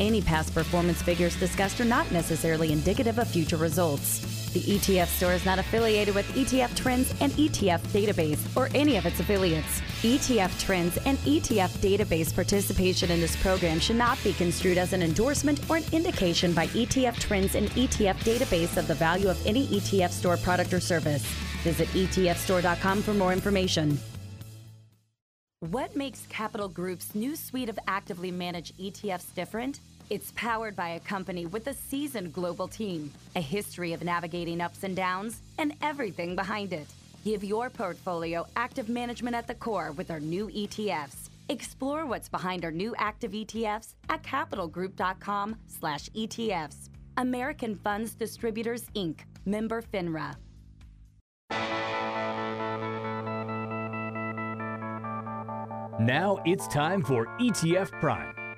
Any past performance figures discussed are not necessarily indicative of future results. The ETF store is not affiliated with ETF Trends and ETF Database or any of its affiliates. ETF Trends and ETF Database participation in this program should not be construed as an endorsement or an indication by ETF Trends and ETF Database of the value of any ETF store product or service. Visit ETFstore.com for more information. What makes Capital Group's new suite of actively managed ETFs different? It's powered by a company with a seasoned global team, a history of navigating ups and downs, and everything behind it. Give your portfolio active management at the core with our new ETFs. Explore what's behind our new active ETFs at capitalgroup.com/etfs. American Funds Distributors Inc. Member FINRA. Now it's time for ETF Prime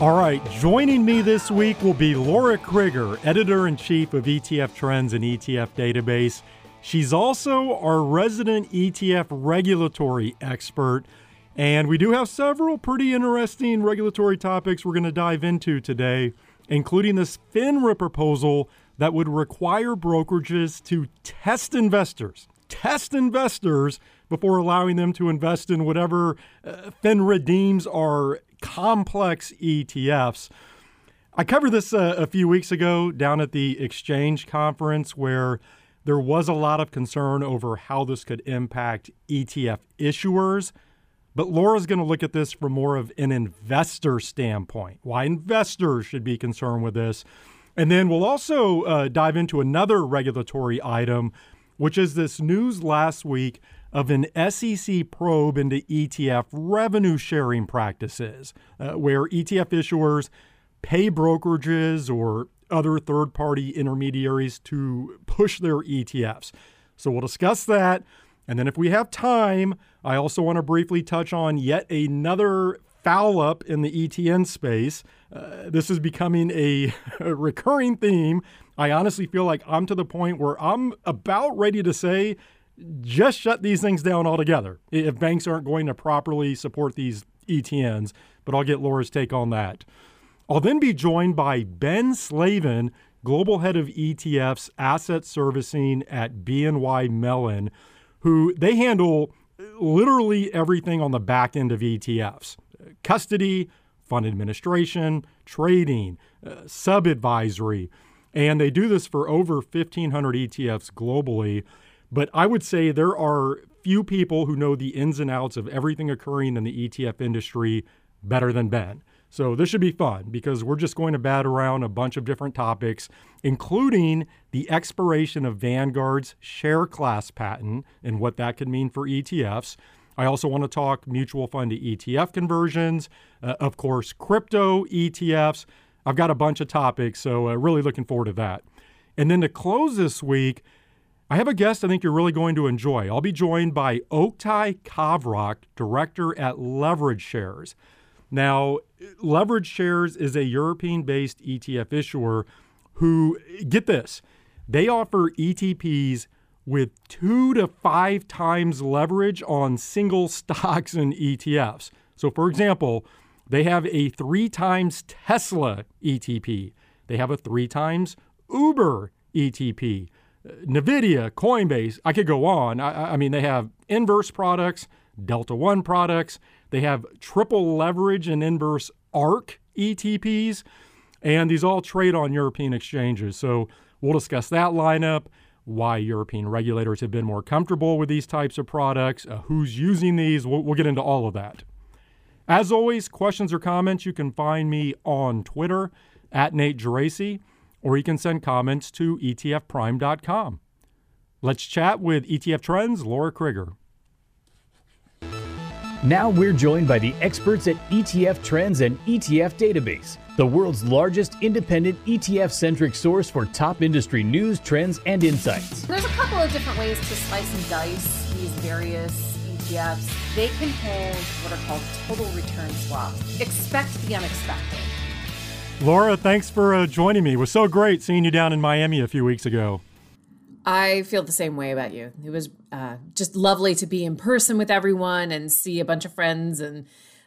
All right, joining me this week will be Laura Crigger, editor in chief of ETF Trends and ETF Database. She's also our resident ETF regulatory expert. And we do have several pretty interesting regulatory topics we're going to dive into today, including this FINRA proposal that would require brokerages to test investors, test investors before allowing them to invest in whatever uh, FINRA deems are complex ETFs. I covered this uh, a few weeks ago down at the exchange conference where there was a lot of concern over how this could impact ETF issuers. But Laura's going to look at this from more of an investor standpoint, why investors should be concerned with this. And then we'll also uh, dive into another regulatory item, which is this news last week of an SEC probe into ETF revenue sharing practices, uh, where ETF issuers pay brokerages or other third party intermediaries to push their ETFs. So we'll discuss that. And then, if we have time, I also want to briefly touch on yet another foul up in the ETN space. Uh, this is becoming a, a recurring theme. I honestly feel like I'm to the point where I'm about ready to say just shut these things down altogether if banks aren't going to properly support these ETNs. But I'll get Laura's take on that. I'll then be joined by Ben Slavin, Global Head of ETFs Asset Servicing at BNY Mellon, who they handle literally everything on the back end of ETFs custody, fund administration, trading, uh, sub advisory. And they do this for over 1,500 ETFs globally. But I would say there are few people who know the ins and outs of everything occurring in the ETF industry better than Ben. So this should be fun because we're just going to bat around a bunch of different topics, including the expiration of Vanguard's share class patent and what that could mean for ETFs. I also want to talk mutual fund to ETF conversions, uh, of course, crypto ETFs. I've got a bunch of topics, so uh, really looking forward to that. And then to close this week, I have a guest I think you're really going to enjoy. I'll be joined by Oktay Kavrak, director at Leverage Shares. Now, Leverage Shares is a European based ETF issuer who, get this, they offer ETPs with two to five times leverage on single stocks and ETFs. So, for example, they have a three times Tesla ETP, they have a three times Uber ETP. NVIDIA, Coinbase, I could go on. I, I, mean, they have inverse products, Delta One products, they have triple leverage and inverse ARK ETPs, and these all trade on European exchanges. So we'll discuss that lineup, why European regulators have been more comfortable with these types of products, uh, who's using these. We'll, we'll get into all of that. As always, questions or comments, you can find me on Twitter at Nate Geraci or you can send comments to etfprime.com. Let's chat with ETF Trends, Laura Crigger. Now we're joined by the experts at ETF Trends and ETF Database, the world's largest independent ETF centric source for top industry news, trends, and insights. There's a couple of different ways to slice and dice these various ETFs. They can hold what are called total return swaps. Expect the unexpected. Laura, thanks for uh, joining me. It was so great seeing you down in Miami a few weeks ago. I feel the same way about you. It was uh, just lovely to be in person with everyone and see a bunch of friends and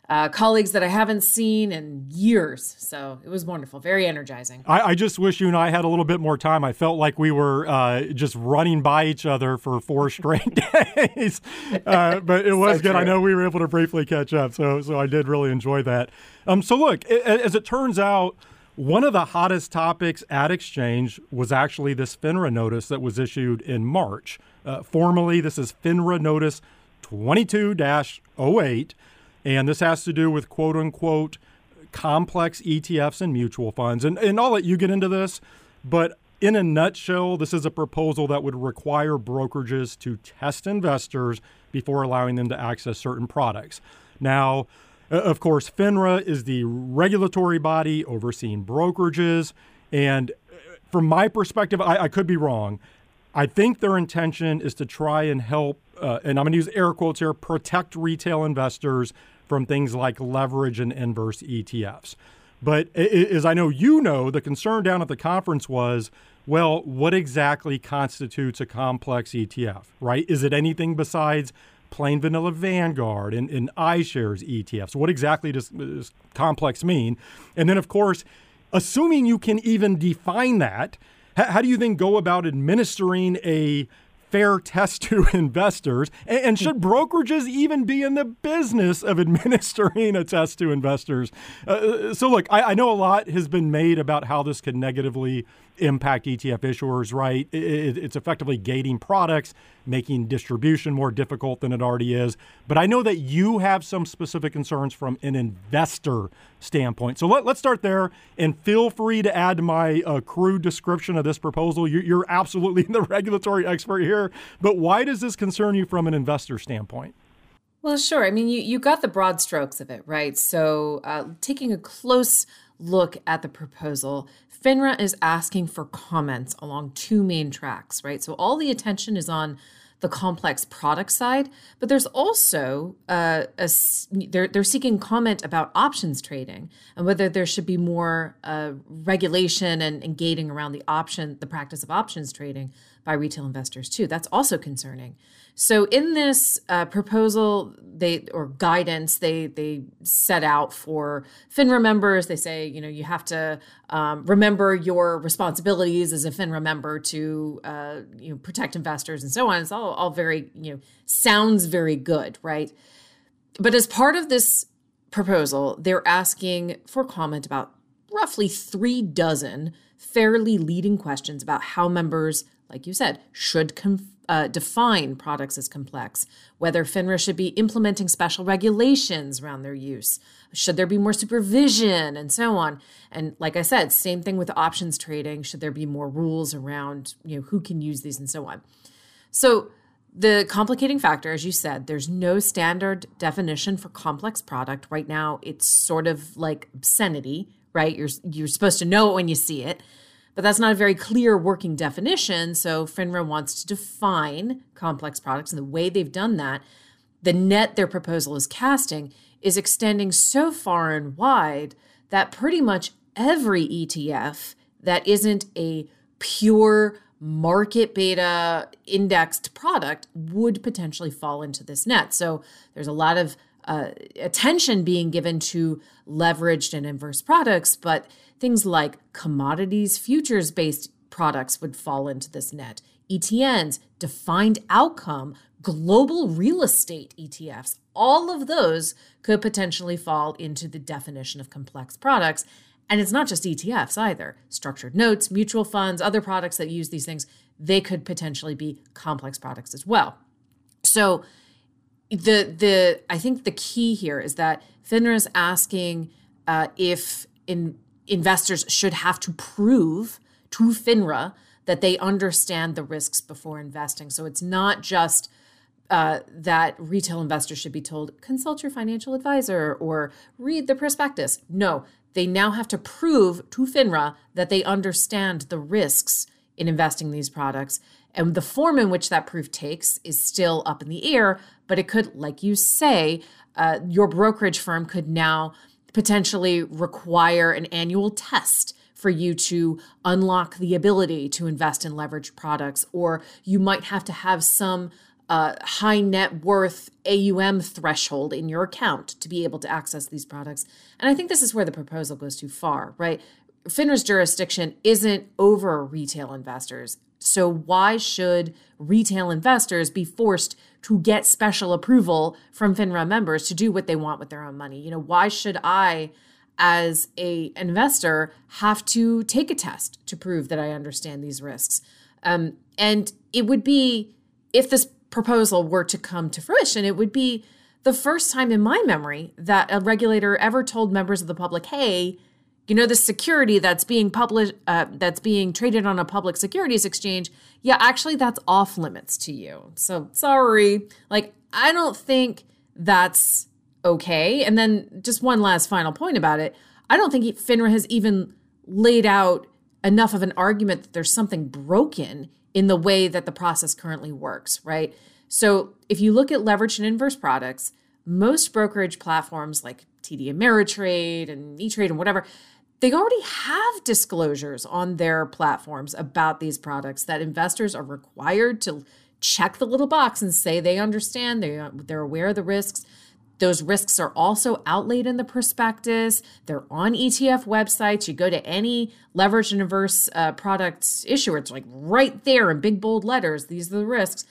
uh, colleagues that I haven't seen in years. So it was wonderful, very energizing. I, I, just wish you and I had a little bit more time. I felt like we were uh, just running by each other for four straight days, uh, but it was so good. True. I know we were able to briefly catch up, so so I did really enjoy that. Um, so look, it, as it turns out. One of the hottest topics at Exchange was actually this FINRA notice that was issued in March. Uh, formally, this is FINRA Notice 22 08. And this has to do with quote unquote complex ETFs and mutual funds. And, and I'll let you get into this, but in a nutshell, this is a proposal that would require brokerages to test investors before allowing them to access certain products. Now, of course, FINRA is the regulatory body overseeing brokerages. And from my perspective, I, I could be wrong. I think their intention is to try and help, uh, and I'm going to use air quotes here, protect retail investors from things like leverage and inverse ETFs. But as I know you know, the concern down at the conference was well, what exactly constitutes a complex ETF, right? Is it anything besides plain vanilla Vanguard and, and iShares ETFs? What exactly does, does complex mean? And then, of course, assuming you can even define that, how do you then go about administering a fair test to investors? And, should brokerages even be in the business of administering a test to investors? Uh, uh, so, look, I, I, know a lot has been made about how this could negatively impact ETF issuers, right? It, it's effectively gating products, making distribution more difficult than it already is. But I know that you have some specific concerns from an investor standpoint. So let, us start there and feel free to add to my uh, crude description of this proposal. You're, you're absolutely the regulatory expert here. But why does this concern you from an investor standpoint? Well, sure. I mean, you, you got the broad strokes of it, right? So, uh, taking a close look at the proposal, FINRA is asking for comments along two main tracks, right? So all the attention is on the complex product side, but there's also uh, a, they're they're seeking comment about options trading and whether there should be more uh, regulation and, and gating around the option the practice of options trading by retail investors too. That's also concerning. So in this uh, proposal, they or guidance they they set out for FINRA members. They say you know you have to um, remember your responsibilities as a FINRA member to uh, you know protect investors and so on. It's all all very you know sounds very good, right? But as part of this proposal, they're asking for comment about roughly three dozen fairly leading questions about how members, like you said, should conform uh, define products as complex, whether FINRA should be implementing special regulations around their use, should there be more supervision, and so on. And like I said, same thing with options trading. Should there be more rules around you know who can use these and so on? So the complicating factor, as you said, there's no standard definition for complex product right now. It's sort of like obscenity, right? You're you're supposed to know it when you see it. But that's not a very clear working definition. So FINRA wants to define complex products. And the way they've done that, the net their proposal is casting is extending so far and wide that pretty much every ETF that isn't a pure market beta indexed product would potentially fall into this net. So there's a lot of uh, attention being given to leveraged and inverse products, but things like commodities, futures based products would fall into this net. ETNs, defined outcome, global real estate ETFs, all of those could potentially fall into the definition of complex products. And it's not just ETFs either. Structured notes, mutual funds, other products that use these things, they could potentially be complex products as well. So the the I think the key here is that FINRA is asking uh, if in investors should have to prove to FINRA that they understand the risks before investing. So it's not just uh, that retail investors should be told, consult your financial advisor or read the prospectus. No, they now have to prove to FINRA that they understand the risks in investing these products. And the form in which that proof takes is still up in the air, but it could, like you say, uh, your brokerage firm could now potentially require an annual test for you to unlock the ability to invest in leveraged products, or you might have to have some uh, high net worth AUM threshold in your account to be able to access these products. And I think this is where the proposal goes too far, right? FINRA's jurisdiction isn't over retail investors. So, why should retail investors be forced to get special approval from FINRA members to do what they want with their own money? You know, why should I, as a investor, have to take a test to prove that I understand these risks? Um, and it would be if this proposal were to come to fruition, it would be the first time in my memory that a regulator ever told members of the public, "Hey, you know the security that's being published uh, that's being traded on a public securities exchange yeah actually that's off limits to you. So sorry. Like i don't think that's okay. And then just one last final point about it. I don't think finra has even laid out enough of an argument that there's something broken in the way that the process currently works right? So if you look at leveraged and inverse products most brokerage platforms like td ameritrade and e-trade and whatever they already have disclosures on their platforms about these products that investors are required to check the little box and say they understand, they, they're aware of the risks. Those risks are also outlaid in the prospectus. They're on ETF websites. You go to any leveraged and inverse uh, products issuer, it's like right there in big bold letters. These are the risks.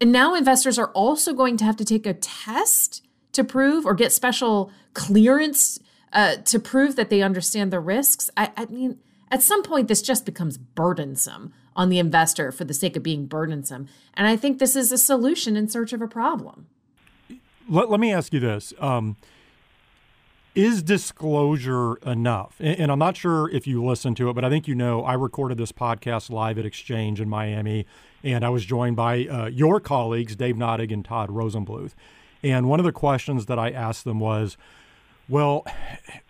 And now investors are also going to have to take a test to prove or get special clearance uh, to prove that they understand the risks. I, I mean, at some point, this just becomes burdensome on the investor for the sake of being burdensome. And I think this is a solution in search of a problem. Let, let me ask you this. Um, is disclosure enough? And, and, I'm not sure if you listen to it, but I think you know I recorded this podcast live at Exchange in Miami, and I was joined by uh, your colleagues, Dave Nadig and Todd Rosenbluth. And one of the questions that I asked them was, well,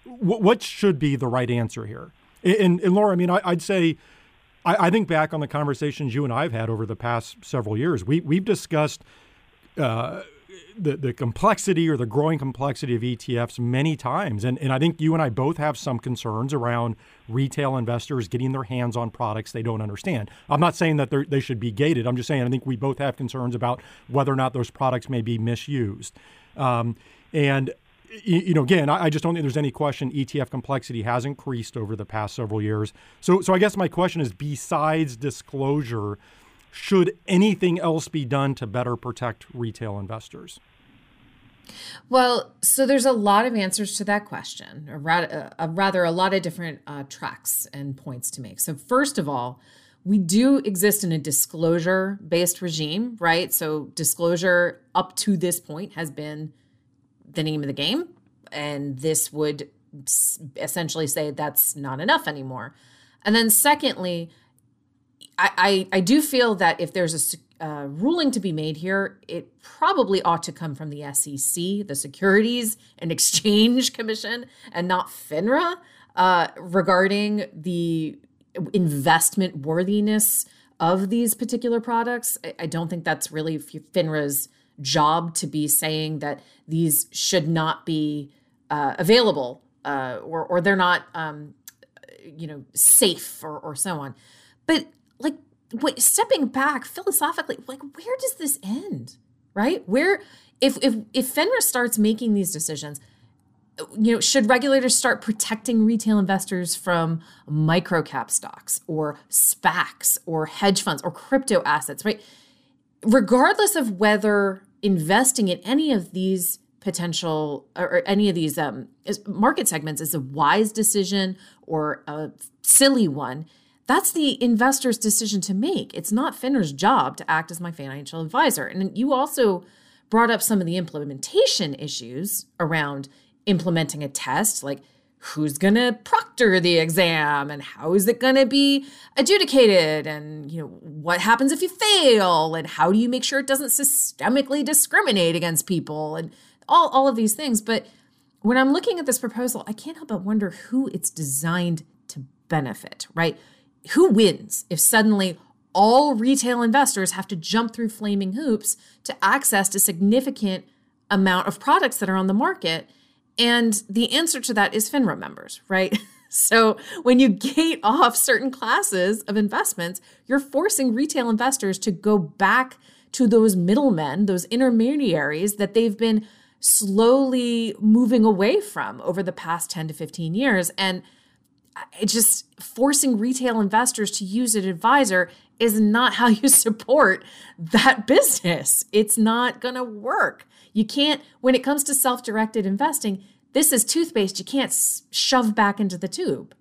what should be the right answer here? And, and Laura, I mean, I, would say, I, I, think back on the conversations you and I have had over the past several years. We we've discussed uh, the the complexity or the growing complexity of ETFs many times, and and I think you and I both have some concerns around retail investors getting their hands on products they don't understand. I'm not saying that they should be gated. I'm just saying I think we both have concerns about whether or not those products may be misused. Um, and you know, again, I just don't think there's any question ETF complexity has increased over the past several years. So, so I guess my question is, besides disclosure, should anything else be done to better protect retail investors? Well, so there's a lot of answers to that question, or rather, uh, rather a lot of different uh, tracks and points to make. So, first of all, we do exist in a disclosure based regime, right? So, disclosure up to this point has been the name of the game. And this would essentially say that's not enough anymore. And then, secondly, I, I, I do feel that if there's a uh, ruling to be made here, it probably ought to come from the SEC, the Securities and Exchange Commission, and not FINRA uh, regarding the investment worthiness of these particular products. I, I don't think that's really FINRA's job to be saying that these should not be uh, available uh, or or they're not um, you know safe or or so on. But like stepping back philosophically, like where does this end? Right? Where if if if FINRA starts making these decisions, you know, should regulators start protecting retail investors from microcap stocks or SPACs or hedge funds or crypto assets, right? Regardless of whether investing in any of these potential or any of these um, market segments is a wise decision or a silly one, that's the investor's decision to make. It's not FINRA's job to act as my financial advisor. And you also brought up some of the implementation issues around implementing a test. Like, who's going to proctor the exam and how is it going to be adjudicated and you know what happens if you fail and how do you make sure it doesn't systemically discriminate against people and all, all of these things. But when i'm looking at this proposal i can't help but wonder who it's designed to benefit right? Who wins if suddenly all retail investors have to jump through flaming hoops to access a significant amount of products that are on the market and the answer to that is FINRA members, right? So when you gate off certain classes of investments, you're forcing retail investors to go back to those middlemen, those intermediaries that they've been slowly moving away from over the past 10 to 15 years. And it's just forcing retail investors to use an advisor is not how you support that business. It's not going to work. You can't, when it comes to self directed investing, this is toothpaste you can't shove back into the tube.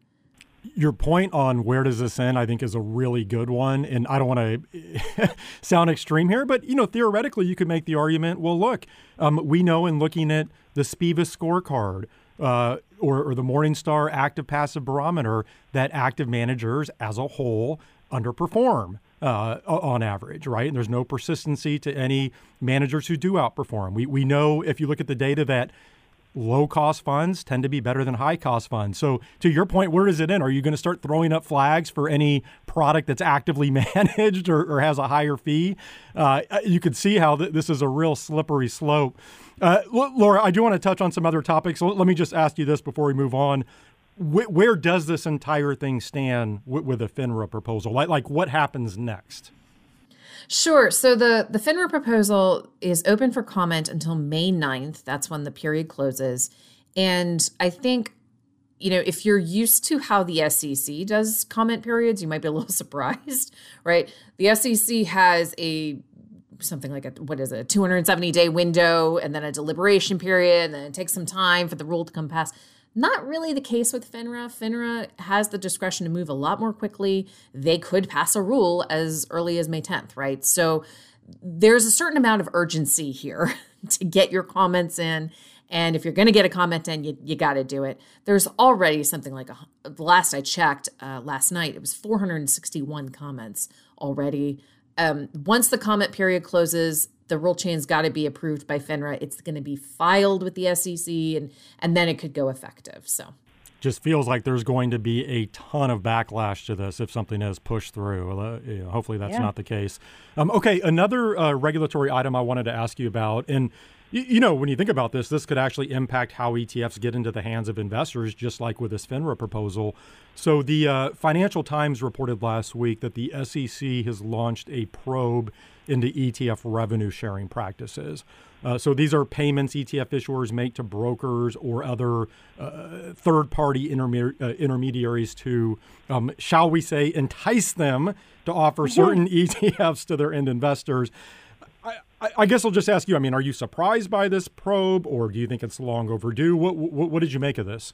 Your point on where does this end, I think, is a really good one. And I don't want to sound extreme here, but you know, theoretically, you could make the argument. Well, look, um, we know in looking at the SPIVA scorecard uh, or, or the Morningstar Active Passive Barometer that active managers as a whole underperform uh, on average, right? And there's no persistency to any managers who do outperform. We, we know if you look at the data that low cost funds tend to be better than high cost funds. So, to your point, where does it end? Are you going to start throwing up flags for any product that's actively managed or, or has a higher fee? Uh, you could see how th- this is a real slippery slope. Uh, Laura, I do want to touch on some other topics. So let me just ask you this before we move on wh- where does this entire thing stand w- with the FINRA proposal? Like, like what happens next? Sure. So the the FINRA proposal is open for comment until May 9th. That's when the period closes. And I think you know, if you're used to how the SEC does comment periods, you might be a little surprised, right? The SEC has a something like a what is it, a 270 day window and then a deliberation period, and then it takes some time for the rule to come past. Not really the case with FINRA. FINRA has the discretion to move a lot more quickly. They could pass a rule as early as May 10th, right? So there's a certain amount of urgency here to get your comments in. And if you're going to get a comment in, you, you got to do it. There's already something like a, the last I checked uh, last night, it was 461 comments already. Um, once the comment period closes, the rule change's got to be approved by FINRA. It's going to be filed with the SEC, and and then it could go effective. So, just feels like there's going to be a ton of backlash to this if something is pushed through. Uh, you know, hopefully, that's yeah. not the case. Um, okay, another uh, regulatory item I wanted to ask you about, and you know, when you think about this, this could actually impact how ETFs get into the hands of investors, just like with this FINRA proposal. So, the uh, Financial Times reported last week that the SEC has launched a probe into ETF revenue sharing practices. Uh, so these are payments ETF issuers make to brokers or other uh, third party interme- uh, intermediaries to, um, shall we say, entice them to offer mm-hmm. certain ETFs to their end investors. I, I, guess I'll just ask you. I mean, are you surprised by this probe, or do you think it's long overdue? What, what, what did you make of this?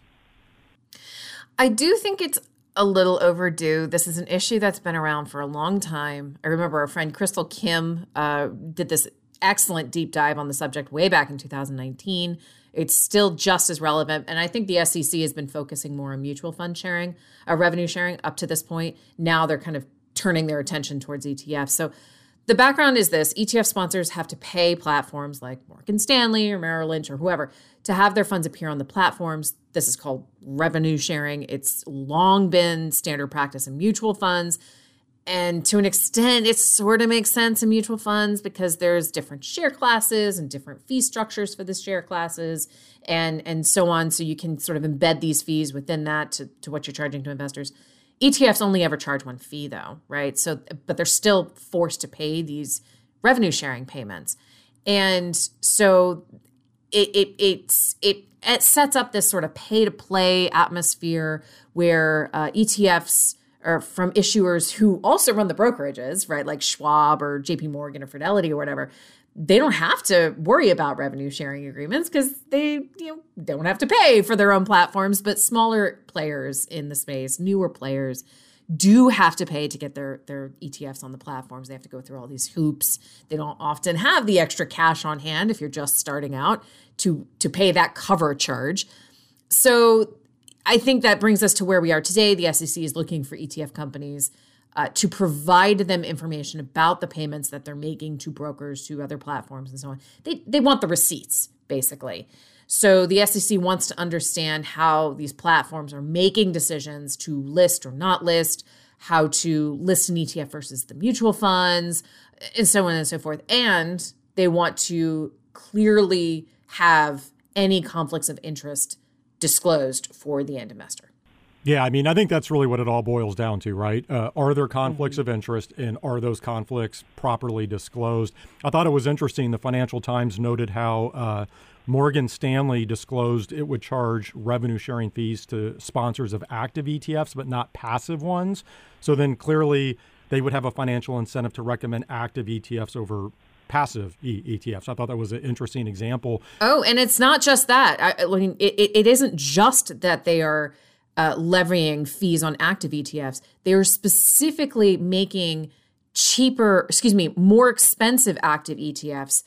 I do think it's a little overdue. This is an issue that's been around for a long time. I remember our friend Crystal Kim uh, did this excellent deep dive on the subject way back in 2019. It's still just as relevant. And I think the SEC has been focusing more on mutual fund sharing, uh, revenue sharing up to this point. Now they're kind of turning their attention towards ETFs. So the background is this ETF sponsors have to pay platforms like Morgan Stanley or Merrill Lynch or whoever to have their funds appear on the platforms. This is called revenue sharing. It's long been standard practice in mutual funds. And to an extent, it sort of makes sense in mutual funds because there's different share classes and different fee structures for the share classes and, and so on. So you can sort of embed these fees within that to, to what you're charging to investors. ETFs only ever charge one fee though, right? So, but they're still forced to pay these revenue sharing payments. And so it, it, it's, it, it sets up this sort of pay to play atmosphere where uh, ETFs are from issuers who also run the brokerages, right? Like Schwab or JP Morgan or Fidelity or whatever they don't have to worry about revenue sharing agreements because they you know don't have to pay for their own platforms. But smaller players in the space newer players do have to pay to get their their ETFs on the platforms. They have to go through all these hoops. They don't often have the extra cash on hand if you're just starting out to to pay that cover charge. So I think that brings us to where we are today. The SEC is looking for ETF companies uh, to provide them information about the payments that they're making to brokers, to other platforms, and so on. They, they want the receipts, basically. So the SEC wants to understand how these platforms are making decisions to list or not list, how to list an ETF versus the mutual funds, and so on and so forth. And they want to clearly have any conflicts of interest disclosed for the end investor. Yeah, I mean, I think that's really what it all boils down to, right? Uh, are there conflicts mm-hmm. of interest, and are those conflicts properly disclosed? I thought it was interesting. The Financial Times noted how uh, Morgan Stanley disclosed it would charge revenue sharing fees to sponsors of active ETFs, but not passive ones. So then clearly they would have a financial incentive to recommend active ETFs over passive e- ETFs. I thought that was an interesting example. Oh, and it's not just that. I, I mean, it, it isn't just that they are uh, levying fees on active ETFs. They are specifically making cheaper, excuse me, more expensive active ETFs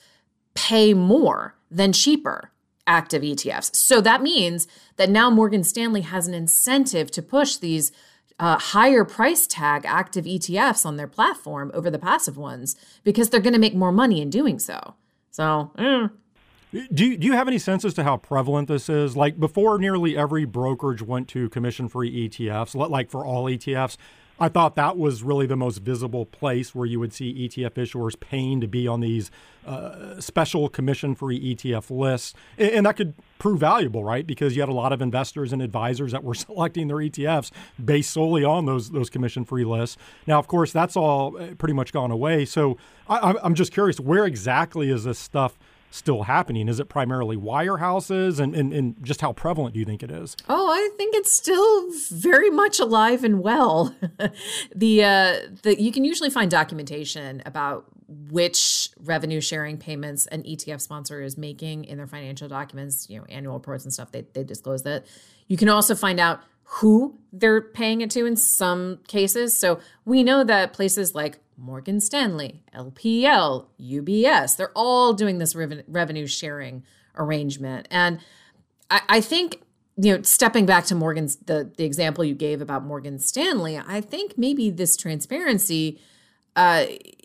pay more than cheaper active ETFs. So that means that now Morgan Stanley has an incentive to push these uh, higher price tag active ETFs on their platform over the passive ones because they're going to make more money in doing so. So, mm, do you, do you have any sense as to how prevalent this is? Like before, nearly every brokerage went to commission-free ETFs. Like for all ETFs, I thought that was really the most visible place where you would see ETF issuers paying to be on these uh, special commission-free ETF lists, and, that could prove valuable, right? Because you had a lot of investors and advisors that were selecting their ETFs based solely on those those commission-free lists. Now, of course, that's all uh, pretty much gone away. So I, I'm just curious, where exactly is this stuff? Still happening? Is it primarily wirehouses, and, and, and just how prevalent do you think it is? Oh, I think it's still very much alive and well. the uh, the you can usually find documentation about which revenue sharing payments an ETF sponsor is making in their financial documents, you know, annual reports and stuff. They they disclose that. You can also find out who they're paying it to in some cases. So we know that places like Morgan Stanley, LPL, UBS, they're all doing this revenue sharing arrangement. And I, I think, you know, stepping back to Morgan's, the, the example you gave about Morgan Stanley, I think maybe this transparency, uh,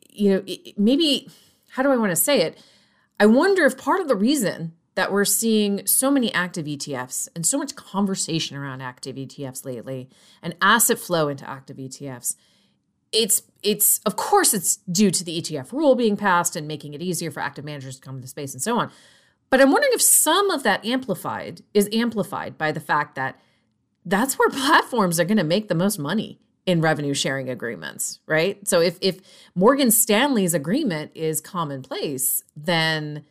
you know, maybe, how do I want to say it? I wonder if part of the reason that we're seeing so many active ETFs and so much conversation around active ETFs lately and asset flow into active ETFs. It's it's of course it's due to the ETF rule being passed and making it easier for active managers to come to the space and so on. But I'm wondering if some of that amplified is amplified by the fact that that's where platforms are going to make the most money in revenue sharing agreements, right? So if if Morgan Stanley's agreement is commonplace, then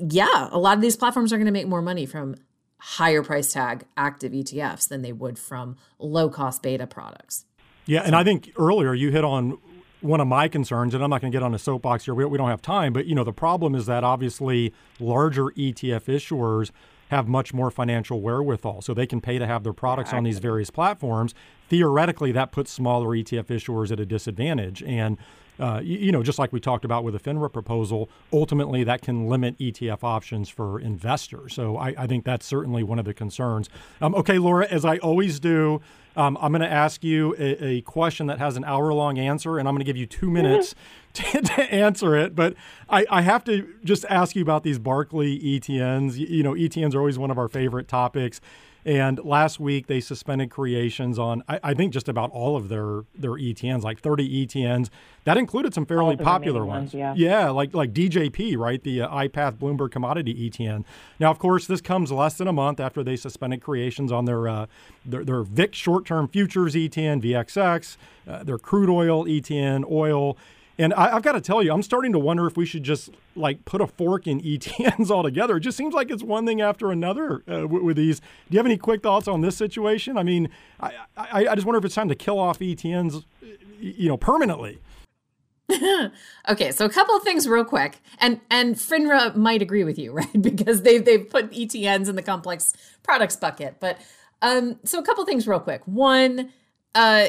yeah, a lot of these platforms are going to make more money from higher price tag active ETFs than they would from low cost beta products. Yeah, and I think earlier you hit on one of my concerns, and I'm not going to get on a soapbox here. We, we don't have time, but you know the problem is that obviously larger ETF issuers have much more financial wherewithal, so they can pay to have their products on these various platforms. Theoretically, that puts smaller ETF issuers at a disadvantage, and uh, you, you, know, just like we talked about with the FINRA proposal, ultimately that can limit ETF options for investors. So I, I think that's certainly one of the concerns. Um, okay, Laura, as I always do, um, I'm going to ask you a, a, question that has an hour long answer, and I'm going to give you two minutes to, to, answer it. But I, I, have to just ask you about these Barclay ETNs. You, you know, ETNs are always one of our favorite topics. And last week they suspended creations on I, I, think just about all of their their ETNs, like 30 ETNs. That included some fairly popular ones. ones. yeah. yeah, like like DJP, right? The uh, iPath Bloomberg Commodity ETN. Now, of course, this comes less than a month after they suspended creations on their uh, their, their VIX short-term futures ETN, VXX, uh, their crude oil ETN, oil. And I, have got to tell you, I'm starting to wonder if we should just like put a fork in ETNs altogether. It just seems like it's one thing after another uh, with, with, these. Do you have any quick thoughts on this situation? I mean, I, I, I just wonder if it's time to kill off ETNs, you know, permanently. okay, so a couple of things real quick, and and FINRA might agree with you, right? Because they've they've put ETNs in the complex products bucket. But um, so a couple of things real quick. One, uh,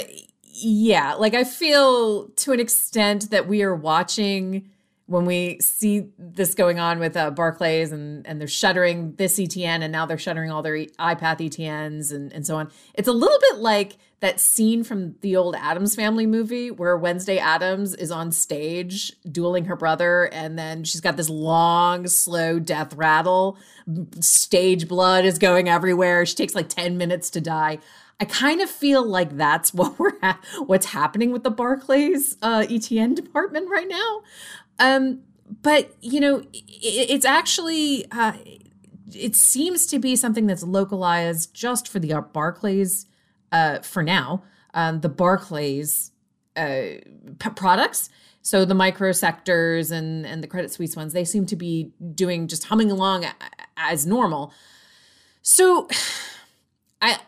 yeah, like I feel to an extent that we are watching when we see this going on with uh, Barclays and, and they're shuttering this ETN and now they're shuttering all their iPath ETNs and, and so on. It's a little bit like that scene from the old Addams family movie where Wednesday Addams is on stage dueling her brother and then she's got this long, slow death rattle. Stage blood is going everywhere. She takes like 10 minutes to die. I kind of feel like that's what we're ha- what's happening with the Barclays uh, ETN department right now. Um, but you know, it, it's actually uh, it seems to be something that's localized just for the Barclays uh, for now. Um, the Barclays uh, p- products. So the micro sectors and and the Credit Suisse ones, they seem to be doing just humming along as normal. So, I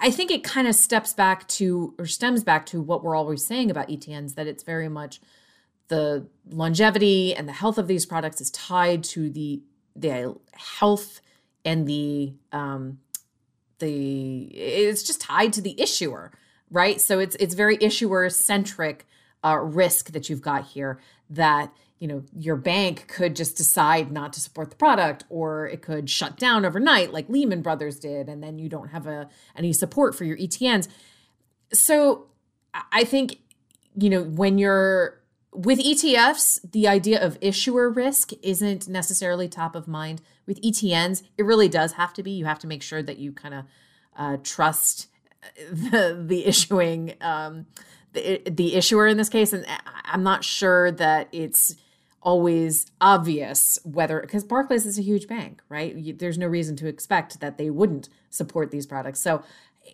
I think it kind of steps back to or stems back to what we're always saying about ETNs that it's very much the longevity and the health of these products is tied to the the health and the um, the it's just tied to the issuer, right? So it's it's very issuer centric uh, risk that you've got here. That you know your bank could just decide not to support the product, or it could shut down overnight, like Lehman Brothers did, and then you don't have a any support for your ETNs. So I think you know when you're with ETFs, the idea of issuer risk isn't necessarily top of mind. With ETNs, it really does have to be. You have to make sure that you kind of uh, trust the the issuing um, the the issuer in this case, and I'm not sure that it's always obvious whether because Barclays is a huge bank, right? There's no reason to expect that they wouldn't support these products. So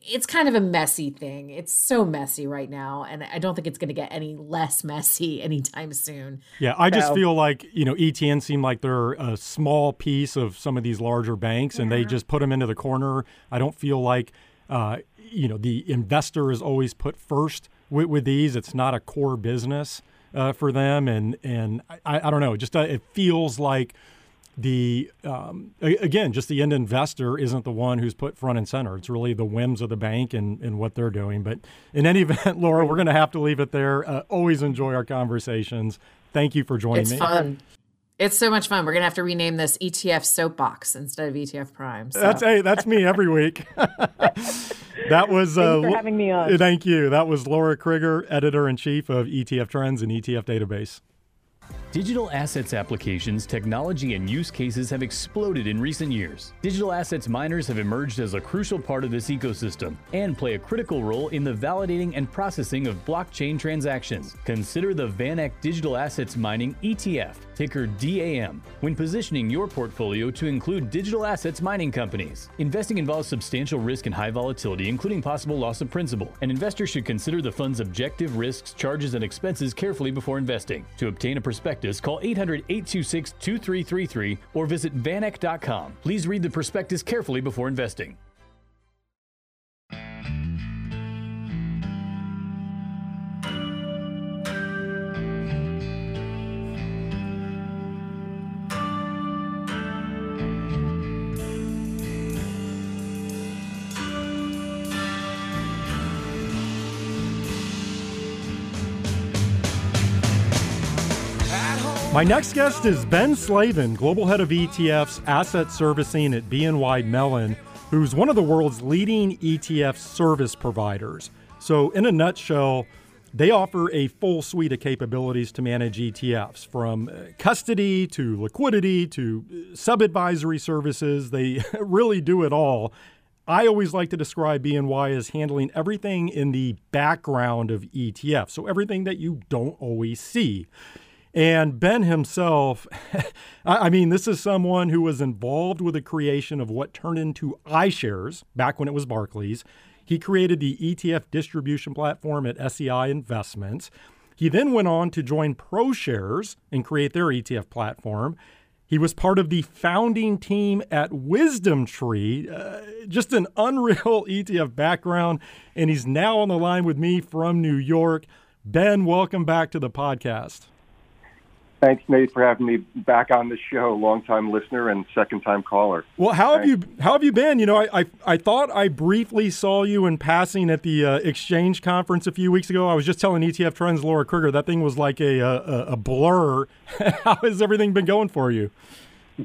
it's kind of a messy thing. It's so messy right now, and I don't think it's going to get any less messy anytime soon. Yeah, I just feel like you know ETN seem like they're a small piece of some of these larger banks, yeah. and they just put them into the corner. I don't feel like uh, you know the investor is always put first with, with these. It's not a core business uh, for them, and and I, I don't know. Just uh, it feels like the um, again, just the end investor isn't the one who's put front and center. It's really the whims of the bank and, and what they're doing. But in any event, Laura, we're going to have to leave it there. Uh, always enjoy our conversations. Thank you for joining it's me. It's fun. It's so much fun. We're gonna have to rename this ETF Soapbox instead of ETF Prime. So. That's hey, that's me every week. that was uh, for having me on. Thank you. That was Laura Crigger, editor in chief of ETF Trends and ETF Database. Digital assets applications, technology, and use cases have exploded in recent years. Digital assets miners have emerged as a crucial part of this ecosystem and play a critical role in the validating and processing of blockchain transactions. Consider the VanEck Digital Assets Mining ETF, ticker DAM, when positioning your portfolio to include digital assets mining companies. Investing involves substantial risk and high volatility, including possible loss of principal. An investor should consider the fund's objective risks, charges, and expenses carefully before investing. To obtain a perspective, prospectus, call 800 826 2333 or visit vaneck.com. Please read the prospectus carefully before investing. My next guest is Ben Slavin, Global Head of ETFs Asset Servicing at BNY Mellon, who's one of the world's leading ETF service providers. So, in a nutshell, they offer a full suite of capabilities to manage ETFs from uh, custody to liquidity to uh, sub advisory services. They really do it all. I always like to describe BNY as handling everything in the background of ETF, so everything that you don't always see. And Ben himself, I mean, this is someone who was involved with the creation of what turned into iShares back when it was Barclays. He created the ETF distribution platform at SEI Investments. He then went on to join ProShares and create their ETF platform. He was part of the founding team at WisdomTree, uh, just an unreal ETF background. And he's now on the line with me from New York. Ben, welcome back to the podcast. Thanks, Nate, for having me back on the show. Long-time listener and second-time caller. Well, how have you how have you been? You know, I, I, I thought I briefly saw you in passing at the uh, exchange conference a few weeks ago. I was just telling ETF Trends Laura Kruger that thing was like a a, a blur. how has everything been going for you?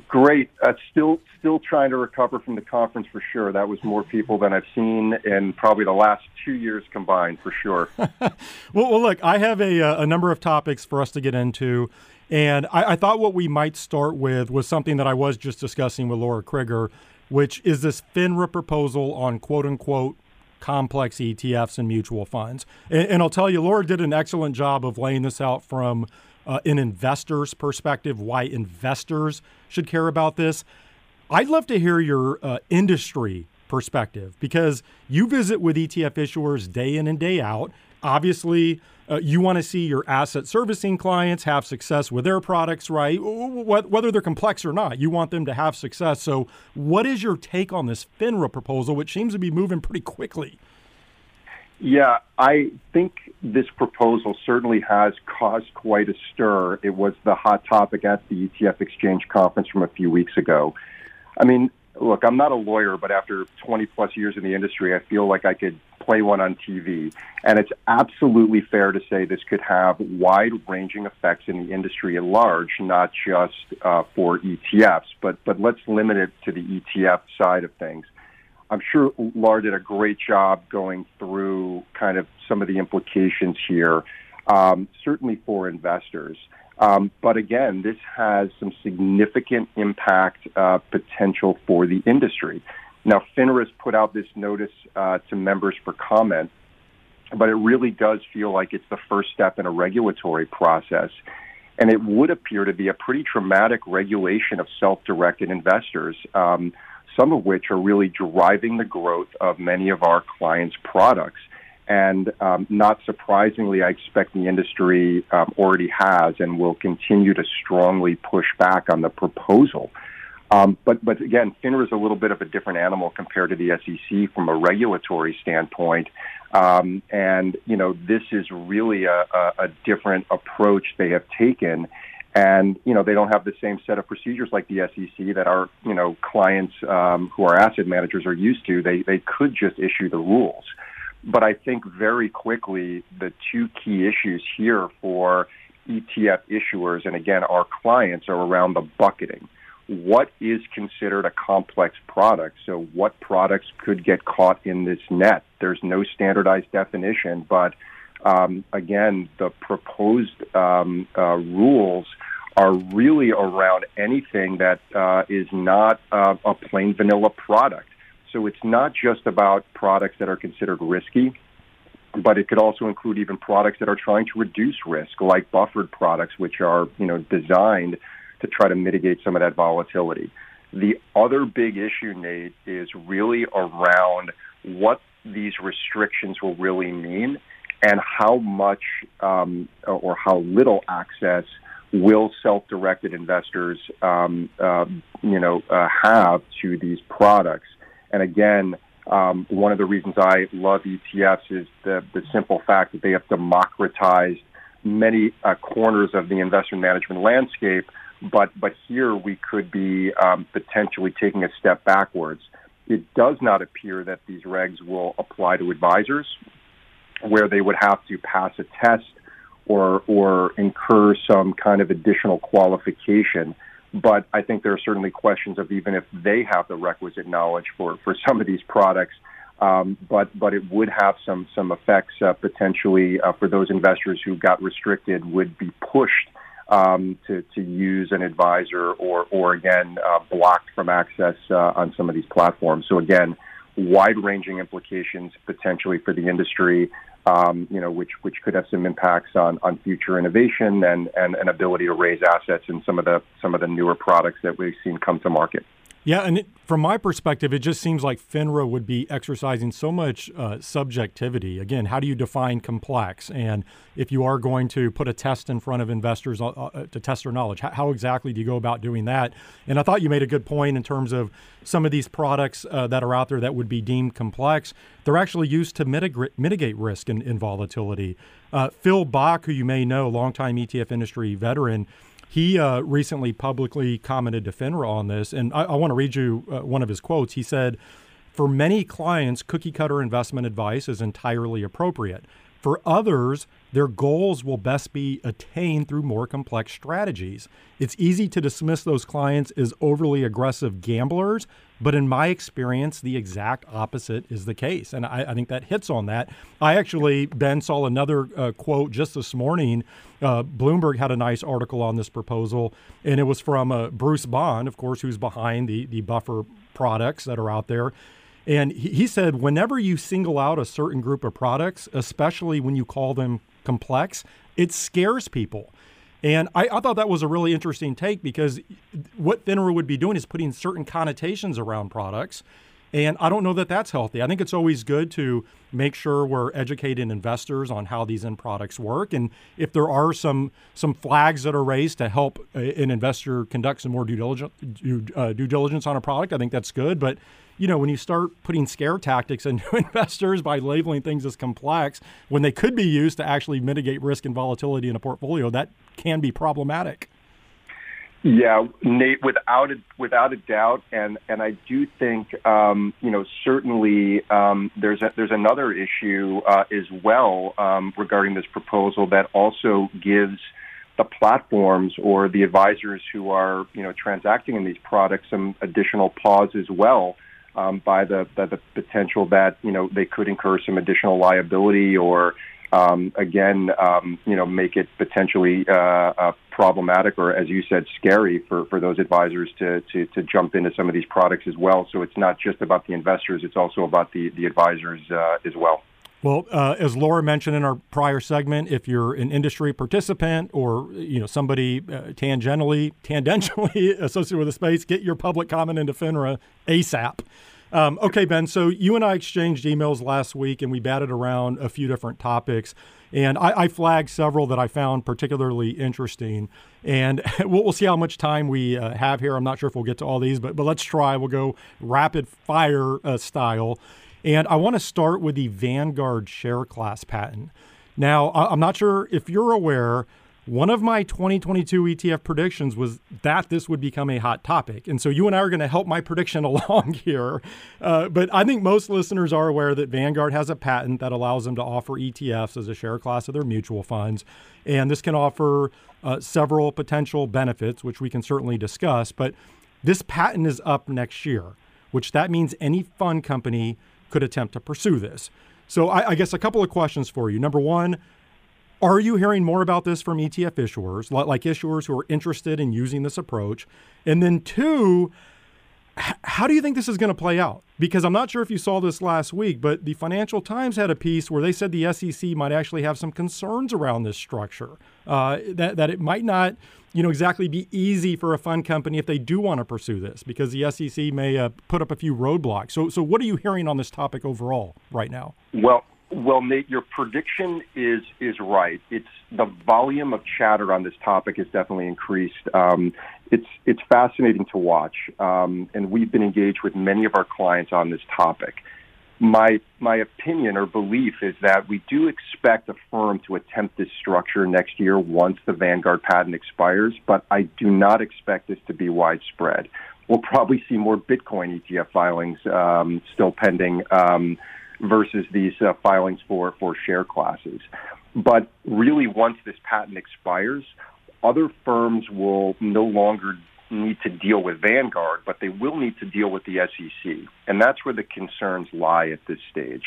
Great. Uh, still, still trying to recover from the conference for sure. That was more people than I've seen in probably the last two years combined, for sure. well, well, look, I have a, uh, a number of topics for us to get into, and I, I, thought what we might start with was something that I was just discussing with Laura Kruger, which is this FINRA proposal on quote unquote complex ETFs and mutual funds. And, and I'll tell you, Laura did an excellent job of laying this out from uh, an investor's perspective, why investors should care about this. I'd love to hear your uh, industry perspective because you visit with ETF issuers day in and day out. Obviously, uh, you want to see your asset servicing clients have success with their products, right? Whether they're complex or not, you want them to have success. So, what is your take on this FINRA proposal, which seems to be moving pretty quickly? Yeah, I think this proposal certainly has caused quite a stir. It was the hot topic at the ETF Exchange conference from a few weeks ago. I mean, look, I'm not a lawyer, but after 20 plus years in the industry, I feel like I could play one on TV. And it's absolutely fair to say this could have wide ranging effects in the industry at large, not just uh, for ETFs, but, but let's limit it to the ETF side of things. I'm sure Laura did a great job going through kind of some of the implications here, um, certainly for investors. Um, but again, this has some significant impact uh, potential for the industry. Now, FINRA has put out this notice uh, to members for comment, but it really does feel like it's the first step in a regulatory process. And it would appear to be a pretty traumatic regulation of self directed investors. Um, some of which are really driving the growth of many of our clients' products. And um, not surprisingly, I expect the industry um, already has and will continue to strongly push back on the proposal. Um, but, but again, FINRA is a little bit of a different animal compared to the SEC from a regulatory standpoint. Um, and, you know, this is really a, a, a different approach they have taken and you know they don't have the same set of procedures like the SEC that our you know clients um, who are asset managers are used to. They they could just issue the rules, but I think very quickly the two key issues here for ETF issuers and again our clients are around the bucketing. What is considered a complex product? So what products could get caught in this net? There's no standardized definition, but um, again, the proposed um, uh, rules are really around anything that uh, is not uh, a plain vanilla product. So it's not just about products that are considered risky, but it could also include even products that are trying to reduce risk, like buffered products, which are you know designed to try to mitigate some of that volatility. The other big issue, Nate, is really around what these restrictions will really mean and how much um, or how little access will self-directed investors, um, uh, you know, uh, have to these products. And again, um, one of the reasons I love ETFs is the, the simple fact that they have democratized many uh, corners of the investment management landscape. But but here we could be um, potentially taking a step backwards. It does not appear that these regs will apply to advisors where they would have to pass a test or or incur some kind of additional qualification. But I think there are certainly questions of even if they have the requisite knowledge for, for some of these products. Um, but but it would have some some effects uh, potentially uh, for those investors who got restricted would be pushed um, to to use an advisor or or again uh, blocked from access uh, on some of these platforms. So again, wide ranging implications potentially for the industry um, you know, which which could have some impacts on, on future innovation and, and an ability to raise assets in some of the some of the newer products that we've seen come to market. Yeah, and it, from my perspective, it just seems like FINRA would be exercising so much uh, subjectivity. Again, how do you define complex? And if you are going to put a test in front of investors uh, uh, to test their knowledge, how, how, exactly do you go about doing that? And I thought you made a good point in terms of some of these products uh, that are out there that would be deemed complex. They're actually used to mitigate, mitigate risk and, and volatility. Uh, Phil Bak, who you may know, longtime ETF industry veteran, he uh, recently publicly commented to FINRA on this, and I, I want to read you uh, one of his quotes. He said, For many clients, cookie cutter investment advice is entirely appropriate. For others, their goals will best be attained through more complex strategies. It's easy to dismiss those clients as overly aggressive gamblers, but in my experience, the exact opposite is the case. And I, I think that hits on that. I actually, Ben, saw another uh, quote just this morning. Uh, Bloomberg had a nice article on this proposal, and it was from uh, Bruce Bond, of course, who's behind the, the buffer products that are out there. And he said, whenever you single out a certain group of products, especially when you call them complex, it scares people. And I, I, thought that was a really interesting take because what FINRA would be doing is putting certain connotations around products. And I don't know that that's healthy. I think it's always good to make sure we're educating investors on how these end products work. And if there are some some flags that are raised to help an investor conduct some more due diligence, due, uh, due diligence on a product, I think that's good. But you know, when you start putting scare tactics into investors by labeling things as complex when they could be used to actually mitigate risk and volatility in a portfolio, that can be problematic. Yeah, Nate, without a, without a doubt, and and I do think um, you know certainly um, there's a, there's another issue uh, as well um, regarding this proposal that also gives the platforms or the advisors who are you know transacting in these products some additional pause as well um, by the, by the potential that you know they could incur some additional liability or um, again, um, you know, make it potentially uh, uh, problematic or, as you said, scary for, for those advisors to, to, to jump into some of these products as well. So it's not just about the investors; it's also about the the advisors uh, as well. Well, uh, as Laura mentioned in our prior segment, if you're an industry participant or you know somebody uh, tangentially tangentially associated with the space, get your public comment into FINRA ASAP. Um, okay, Ben. So you and I exchanged emails last week, and we batted around a few different topics. And I, I flagged several that I found particularly interesting. And we'll, we'll see how much time we uh, have here. I'm not sure if we'll get to all these, but but let's try. We'll go rapid fire uh, style. And I want to start with the Vanguard share class patent. Now, I'm not sure if you're aware, one of my 2022 ETF predictions was that this would become a hot topic. And so you and I are going to help my prediction along here. Uh, but I think most listeners are aware that Vanguard has a patent that allows them to offer ETFs as a share class of their mutual funds. And this can offer uh, several potential benefits, which we can certainly discuss. But this patent is up next year, which that means any fund company could attempt to pursue this. So I, I guess a couple of questions for you. Number one, are you hearing more about this from ETF issuers, like issuers who are interested in using this approach? And then, two, how do you think this is going to play out? Because I'm not sure if you saw this last week, but the Financial Times had a piece where they said the SEC might actually have some concerns around this structure. Uh, that that it might not, you know, exactly be easy for a fund company if they do want to pursue this, because the SEC may uh, put up a few roadblocks. So, so what are you hearing on this topic overall right now? Well, well, Nate, your prediction is is right. It's the volume of chatter on this topic has definitely increased. Um, it's it's fascinating to watch, um, and we've been engaged with many of our clients on this topic. My my opinion or belief is that we do expect a firm to attempt this structure next year once the Vanguard patent expires, but I do not expect this to be widespread. We'll probably see more Bitcoin ETF filings um, still pending. Versus these uh, filings for, for share classes. But really, once this patent expires, other firms will no longer need to deal with Vanguard, but they will need to deal with the SEC. And that's where the concerns lie at this stage.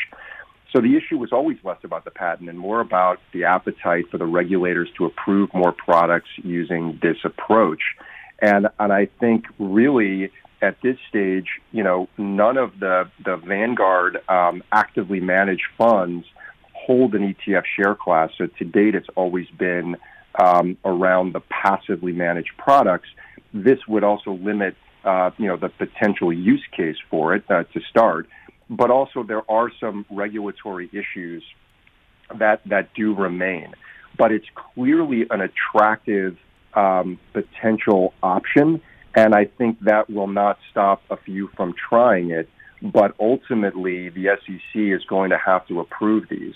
So the issue was always less about the patent and more about the appetite for the regulators to approve more products using this approach. And, and I think really at this stage, you know, none of the, the Vanguard um, actively managed funds hold an ETF share class. So to date, it's always been um, around the passively managed products. This would also limit, uh, you know, the potential use case for it uh, to start. But also, there are some regulatory issues that that do remain. But it's clearly an attractive um, potential option and I think that will not stop a few from trying it. But ultimately, the SEC is going to have to approve these.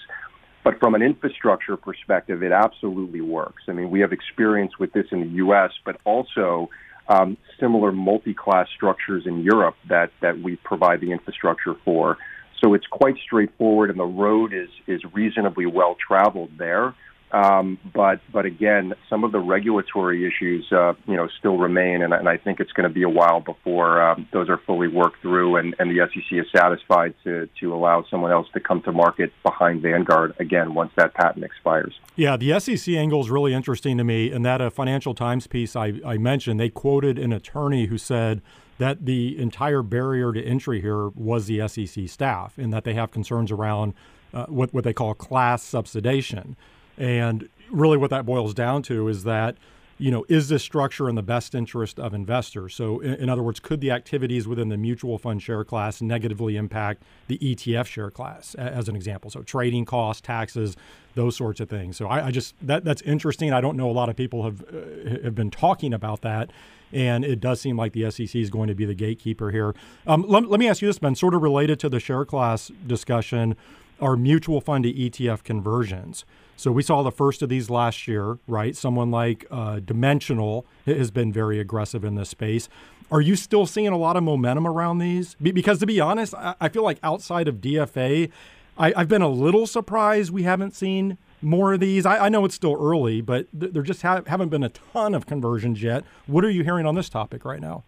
But from an infrastructure perspective, it absolutely works. I mean, we have experience with this in the U.S., but also um, similar multi-class structures in Europe that, that we provide the infrastructure for. So it's quite straightforward, and the road is is reasonably well traveled there. Um, but but again, some of the regulatory issues, uh, you know, still remain, and, and I think it's going to be a while before um, those are fully worked through, and, and the SEC is satisfied to to allow someone else to come to market behind Vanguard again once that patent expires. Yeah, the SEC angle is really interesting to me, and that a Financial Times piece I, I mentioned, they quoted an attorney who said that the entire barrier to entry here was the SEC staff, and that they have concerns around uh, what what they call class subsidization. And really, what that boils down to is that, you know, is this structure in the best interest of investors? So, in, in, other words, could the activities within the mutual fund share class negatively impact the ETF share class, as an example? So, trading costs, taxes, those sorts of things. So, I, I just that that's interesting. I don't know a lot of people have uh, have been talking about that. And it does seem like the SEC is going to be the gatekeeper here. Um, let, let me ask you this, Ben, sort of related to the share class discussion are mutual fund to ETF conversions. So we saw the first of these last year, right? Someone like uh, Dimensional has been very aggressive in this space. Are you still seeing a lot of momentum around these? Because to be honest, I feel like outside of DFA, I, have been a little surprised we haven't seen more of these. I, I know it's still early, but th- there just ha- haven't been a ton of conversions yet. What are you hearing on this topic right now?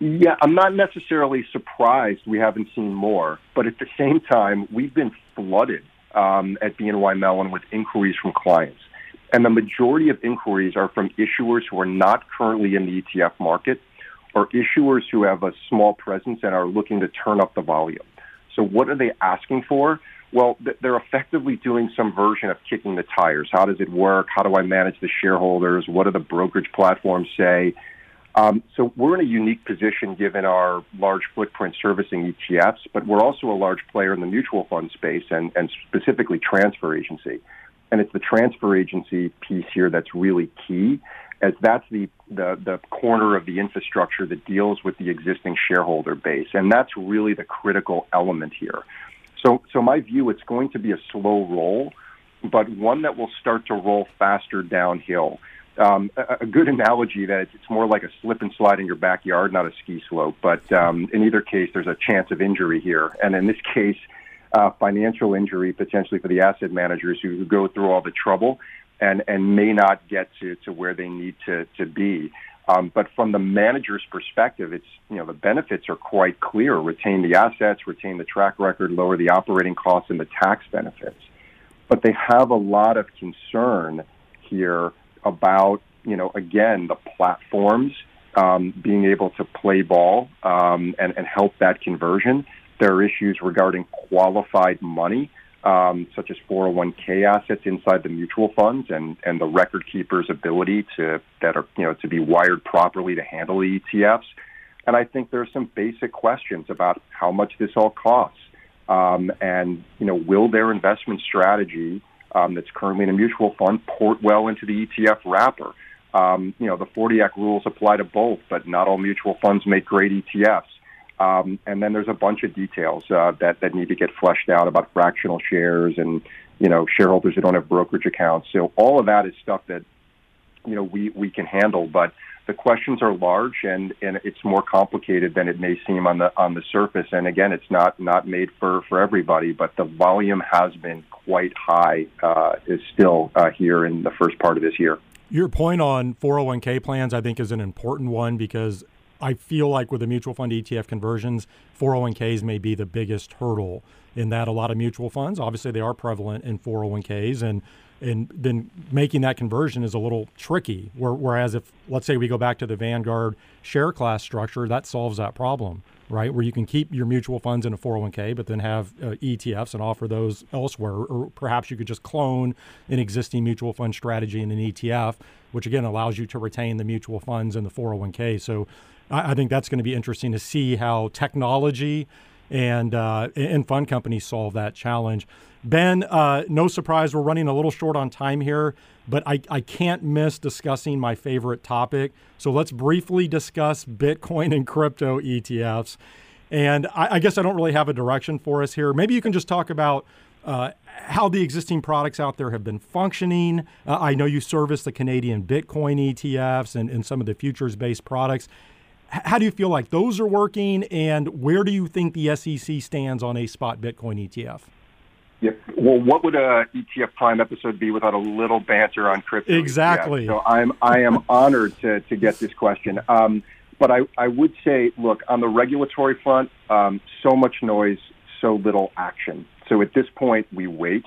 Yeah, I'm not necessarily surprised we haven't seen more, but at the same time, we've been flooded um, at BNY Mellon with inquiries from clients. And the majority of inquiries are from issuers who are not currently in the ETF market or issuers who have a small presence and are looking to turn up the volume. So what are they asking for? Well, they're effectively doing some version of kicking the tires. How does it work? How do I manage the shareholders? What do the brokerage platforms say? Um, so we're in a unique position given our large footprint servicing ETFs, but we're also a large player in the mutual fund space and, and specifically transfer agency. And it's the transfer agency piece here that's really key, as that's the, the, the corner of the infrastructure that deals with the existing shareholder base. And that's really the critical element here. So, so my view, it's going to be a slow roll, but one that will start to roll faster downhill um, a, a good analogy that it's more like a slip and slide in your backyard, not a ski slope. But um, in either case, there's a chance of injury here, and in this case, uh, financial injury potentially for the asset managers who, who go through all the trouble and and may not get to to where they need to to be. Um, but from the manager's perspective, it's you know the benefits are quite clear: retain the assets, retain the track record, lower the operating costs, and the tax benefits. But they have a lot of concern here about, you know, again, the platforms um, being able to play ball um, and, and help that conversion. There are issues regarding qualified money, um, such as 401k assets inside the mutual funds and, and the record keeper's ability to that are you know to be wired properly to handle the ETFs. And I think there are some basic questions about how much this all costs, um, and you know will their investment strategy um, that's currently in a mutual fund port well into the ETF wrapper. Um, you know, the 40 Act rules apply to both, but not all mutual funds make great ETFs. Um, and then there's a bunch of details uh, that, that need to get fleshed out about fractional shares and, you know, shareholders who don't have brokerage accounts. So all of that is stuff that, you know, we, we can handle. But the questions are large and, and it's more complicated than it may seem on the on the surface. And again, it's not not made for, for everybody, but the volume has been quite high. Uh, is still uh, here in the first part of this year. Your point on 401k plans, I think, is an important one because I feel like with the mutual fund ETF conversions, 401ks may be the biggest hurdle in that a lot of mutual funds, obviously, they are prevalent in 401ks and and then making that conversion is a little tricky. Whereas if let's say we go back to the Vanguard share class structure, that solves that problem, right? Where you can keep your mutual funds in a 401k, but then have uh, ETFs and offer those elsewhere, or perhaps you could just clone an existing mutual fund strategy in an ETF, which again allows you to retain the mutual funds in the 401k. So I, I think that's going to be interesting to see how technology and uh, and fund companies solve that challenge. Ben, uh, no surprise, we're running a little short on time here, but I, I can't miss discussing my favorite topic. So let's briefly discuss Bitcoin and crypto ETFs. And I, I guess I don't really have a direction for us here. Maybe you can just talk about uh, how the existing products out there have been functioning. Uh, I know you service the Canadian Bitcoin ETFs and, and some of the futures based products. How do you feel like those are working, and where do you think the SEC stands on a spot Bitcoin ETF? Yeah. Well, what would a ETF Prime episode be without a little banter on crypto? Exactly. So I'm I am honored to to get this question. Um, but I, I would say, look, on the regulatory front, um, so much noise, so little action. So at this point, we wait.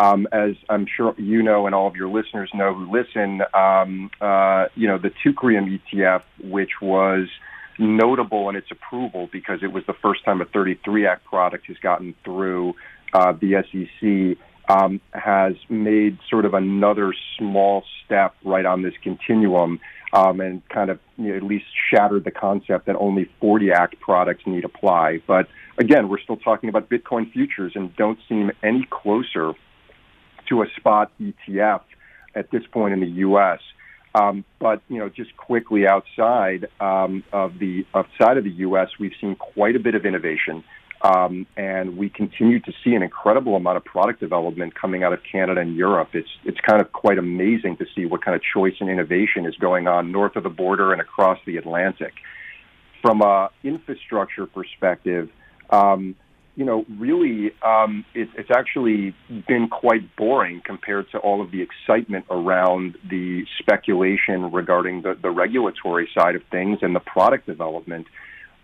Um, as I'm sure you know, and all of your listeners know who listen, um, uh, you know, the Teucrium ETF, which was notable in its approval because it was the first time a 33 Act product has gotten through uh, the SEC, um, has made sort of another small step right on this continuum um, and kind of you know, at least shattered the concept that only 40 Act products need apply. But again, we're still talking about Bitcoin futures and don't seem any closer to a spot ETF at this point in the U.S. Um, but you know, just quickly outside um, of the outside of the U.S., we've seen quite a bit of innovation. Um, and we continue to see an incredible amount of product development coming out of Canada and Europe. It's it's kind of quite amazing to see what kind of choice and innovation is going on north of the border and across the Atlantic. From a infrastructure perspective, um, you know, really, um, it, it's actually been quite boring compared to all of the excitement around the speculation regarding the, the regulatory side of things and the product development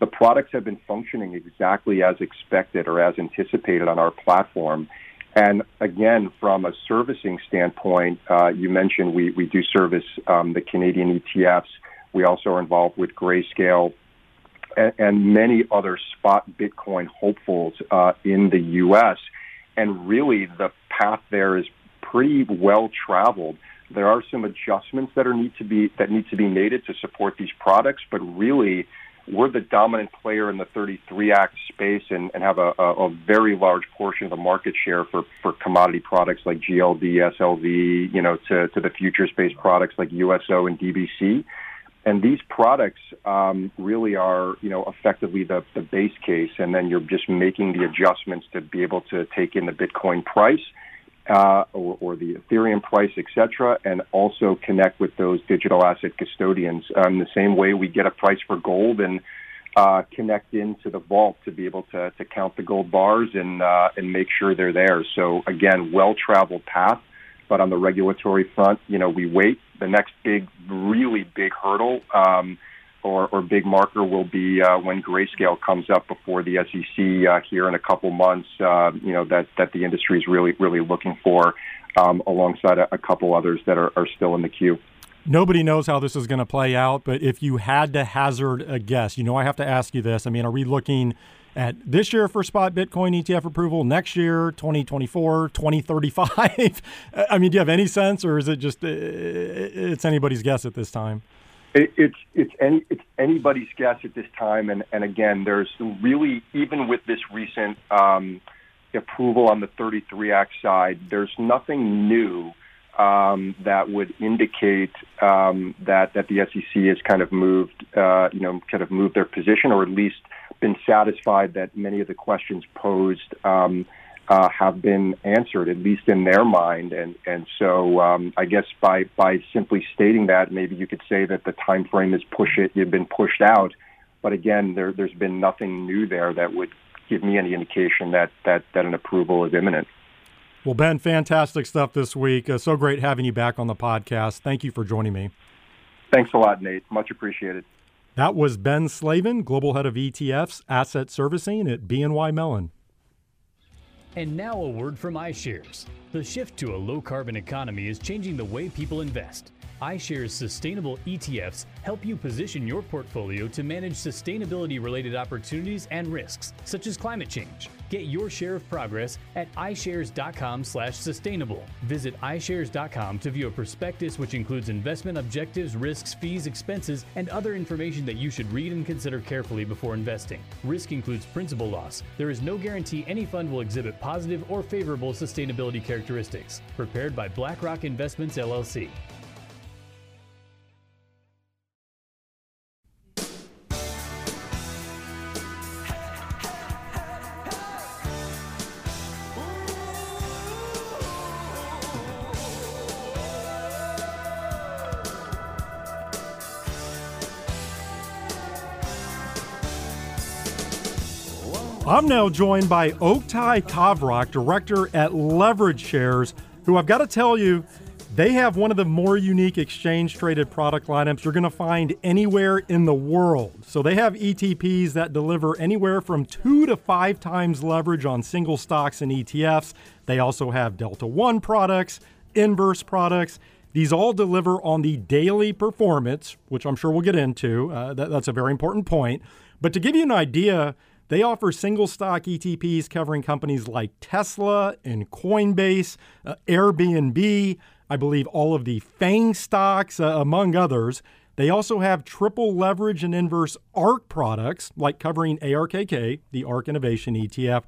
the products have been functioning exactly as expected or as anticipated on our platform. And again, from a servicing standpoint, uh, you mentioned we, we do service um, the Canadian ETFs. We also are involved with Grayscale and, and many other spot Bitcoin hopefuls uh, in the U.S. And really, the path there is pretty well traveled. There are some adjustments that are need to be that need to be made to support these products, but really, we're the dominant player in the 33 Act space and, and have a, a, a, very large portion of the market share for, for commodity products like GLD, SLV, you know, to, to the futures-based products like USO and DBC. And these products um, really are, you know, effectively the, the base case, and then you're just making the adjustments to be able to take in the Bitcoin price uh, or, or, the Ethereum price, et cetera, and also connect with those digital asset custodians. Um, the same way we get a price for gold and uh, connect into the vault to be able to, to count the gold bars and uh, and make sure they're there. So again, well traveled path. But on the regulatory front, you know, we wait. The next big, really big hurdle um, or, or big marker will be uh, when grayscale comes up before the SEC uh, here in a couple months. Uh, you know that that the industry is really really looking for, um, alongside a, a, couple others that are, are still in the queue. Nobody knows how this is going to play out, but if you had to hazard a guess, you know I have to ask you this. I mean, are we looking? At this year for spot Bitcoin ETF approval, next year, 2024, 2035? I mean, do you have any sense, or is it just it's anybody's guess at this time? It, it's it's any it's anybody's guess at this time, and and again, there's really even with this recent um, approval on the 33 Act side, there's nothing new um, that would indicate um, that that the SEC has kind of moved, uh, you know, kind of moved their position, or at least been satisfied that many of the questions posed. Um, uh, have been answered, at least in their mind. And and so um, I guess by by simply stating that, maybe you could say that the time frame has pushed it, you've been pushed out. But again, there there's been nothing new there that would give me any indication that that that an approval is imminent. Well, Ben, fantastic stuff this week. Uh, so great having you back on the podcast. Thank you for joining me. Thanks a lot, Nate. Much appreciated. That was Ben Slavin, Global Head of ETFs Asset Servicing at BNY Mellon. And now a word from iShares. The shift to a low carbon economy is changing the way people invest iShares sustainable ETFs help you position your portfolio to manage sustainability related opportunities and risks, such as climate change. Get your share of progress at iShares.com/sustainable. Visit iShares.com to view a prospectus which includes investment objectives, risks, fees, expenses, and other information that you should read and consider carefully before investing. Risk includes principal loss. There is no guarantee any fund will exhibit positive or favorable sustainability characteristics. Prepared by BlackRock Investments LLC. I'm now joined by Oktay Kavrak, director at Leverage Shares, who I've got to tell you, they have one of the more unique exchange traded product lineups you're going to find anywhere in the world. So they have ETPs that deliver anywhere from two to five times leverage on single stocks and ETFs. They also have Delta One products, inverse products. These all deliver on the daily performance, which I'm sure we'll get into. Uh, that, that's a very important point. But to give you an idea, they offer single stock ETPs covering companies like Tesla and Coinbase, uh, Airbnb, I believe all of the FANG stocks, uh, among others. They also have triple leverage and inverse ARK products, like covering ARKK, the ARK Innovation ETF.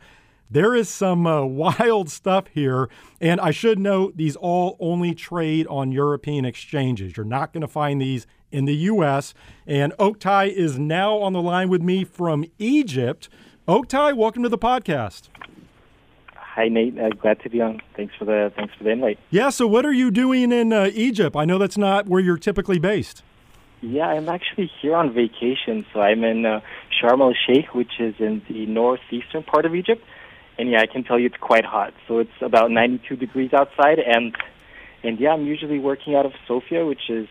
There is some uh, wild stuff here. And I should note, these all only trade on European exchanges. You're not going to find these in the U.S. And Oktay is now on the line with me from Egypt. Oktay, welcome to the podcast. Hi Nate, uh, glad to be on. Thanks for the thanks for the invite. Yeah, so what are you doing in uh, Egypt? I know that's not where you're typically based. Yeah, I'm actually here on vacation. So I'm in uh, Sharm el Sheikh, which is in the northeastern part of Egypt. And yeah, I can tell you it's quite hot. So it's about 92 degrees outside, and and yeah, I'm usually working out of Sofia, which is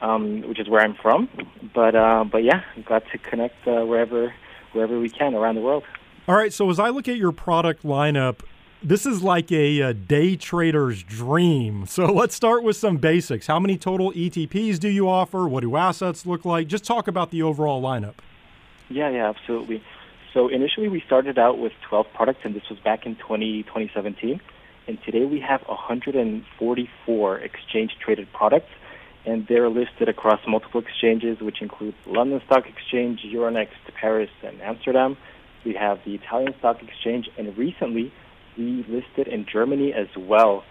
um, which is where I'm from. But uh, but yeah, glad to connect uh, wherever wherever we can around the world. All right. So as I look at your product lineup, this is like a, a, day trader's dream. So let's start with some basics. How many total ETPs do you offer? What do assets look like? Just talk about the overall lineup. Yeah, yeah, absolutely. So initially we started out with 12 products, and this was back in 20, 2017. And today we have 144 exchange traded products and they're listed across multiple exchanges, which include London Stock Exchange, Euronext, Paris, and Amsterdam. We have the Italian Stock Exchange, and recently we listed in Germany as well.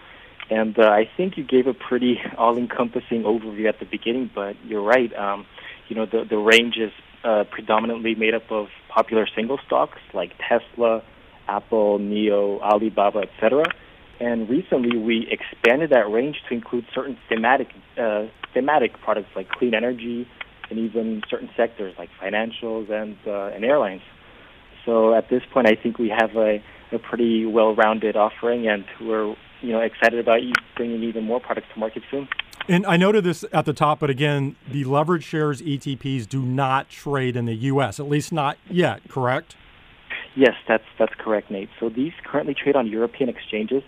And uh, I think you gave a pretty all-encompassing overview at the beginning, but you're right. Um, you know, the the range is uh, predominantly made up of popular single stocks like Tesla, Apple, NIO, Alibaba, etc. And recently, we expanded that range to include certain thematic uh, thematic products like clean energy, and even certain sectors like financials and uh, and airlines. So at this point, I think we have a, a pretty well-rounded offering, and we're you know excited about bringing even more products to market soon. And I noted this at the top, but again, the leverage shares ETPs do not trade in the U.S. At least not yet. Correct? Yes, that's that's correct, Nate. So these currently trade on European exchanges,